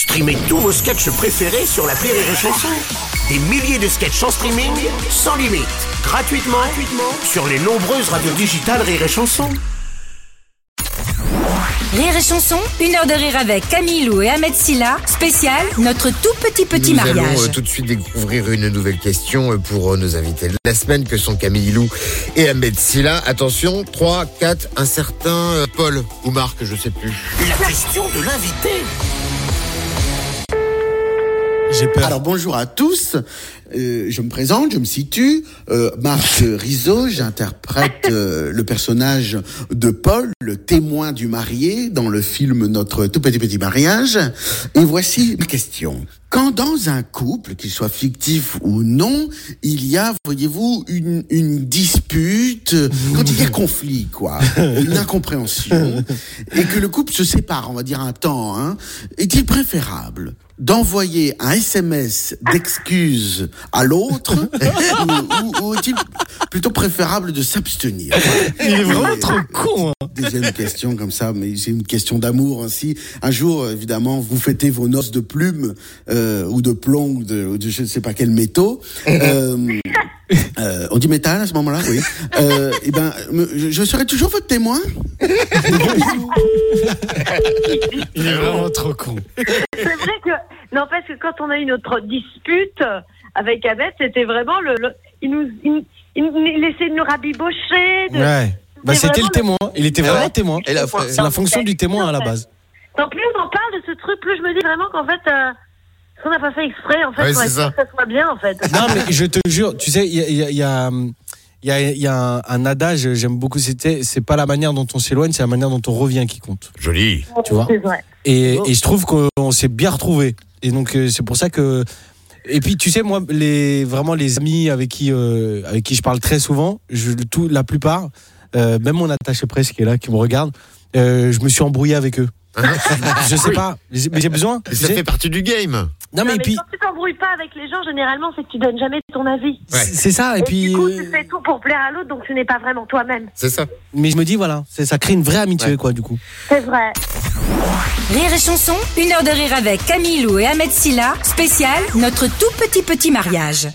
Streamez tous vos sketchs préférés sur la Rire et Chanson. Des milliers de sketchs en streaming, sans limite, gratuitement, gratuitement sur les nombreuses radios digitales Rire et Chanson. Rire et chanson, une heure de rire avec Camille Lou et Ahmed Silla, spécial, notre tout petit petit Nous allons mariage. euh, tout de suite découvrir une nouvelle question euh, pour euh, nos invités de la semaine que sont Camille Lou et Ahmed Silla. Attention, 3, 4, un certain euh, Paul ou Marc, je sais plus. La question de l'invité. Alors bonjour à tous, Euh, je me présente, je me situe, euh, Marc Rizzo, j'interprète euh, le personnage de Paul, le témoin du marié dans le film Notre tout petit petit mariage. Et voici ma question. Quand dans un couple, qu'il soit fictif ou non, il y a, voyez-vous, une, une dispute, quand il y a conflit, quoi, une incompréhension, et que le couple se sépare, on va dire un temps, hein, est-il préférable d'envoyer un SMS d'excuses à l'autre ou, ou- ou est-il plutôt préférable de s'abstenir? Il est vraiment trop con. hein. Deuxième question comme ça, mais c'est une question d'amour aussi. Un jour, évidemment, vous fêtez vos noces de plumes euh, ou de plomb ou de, ou de je ne sais pas quel métaux. Euh, euh, on dit métal à ce moment-là, oui. Euh, et ben, je, je serai toujours votre témoin. Il est vraiment trop con. C'est vrai que n'empêche que quand on a eu notre dispute avec Ahmed, c'était vraiment le, le- il nous il, il, il essayait de nous rabibocher. De, Ouais. Bah, c'était le témoin. Il était vraiment témoin. Et la- C'est la fonction du témoin à la base. Donc plus on en parle de ce truc, plus je me dis vraiment qu'en fait, euh, on n'a pas fait exprès en fait Ouais, pour ça. que ça soit bien en fait. Non, mais je te jure, tu sais, il y a, il y a- il y a, il y a- il y a un, un adage, j'aime beaucoup, c'était, c'est pas la manière dont on s'éloigne, c'est la manière dont on revient qui compte. Joli. Tu vois C'est vrai. Et, et je trouve qu'on s'est bien retrouvés. Et donc, euh, c'est pour ça que. Et puis, tu sais, moi, les, vraiment, les amis avec qui, euh, avec qui je parle très souvent, je, tout, la plupart, euh, même mon attaché presse qui est là, qui me regarde, euh, je me suis embrouillé avec eux. je sais pas, j'ai- mais j'ai besoin. Et ça j'ai- fait partie du game. Non, mais, Non, mais puis, quand tu t'embrouilles pas avec les gens, généralement, c'est que tu donnes jamais ton avis. Ouais. c'est ça. Et, Et, puis, du coup, tu fais tout pour plaire à l'autre, donc tu n'es pas vraiment toi-même. C'est ça. mais je me dis, voilà, c'est- ça crée une vraie amitié, quoi, du coup. C'est vrai. Rire et chanson, une heure de rire avec Camille Lou et Ahmed Silla, spécial, notre tout petit petit mariage.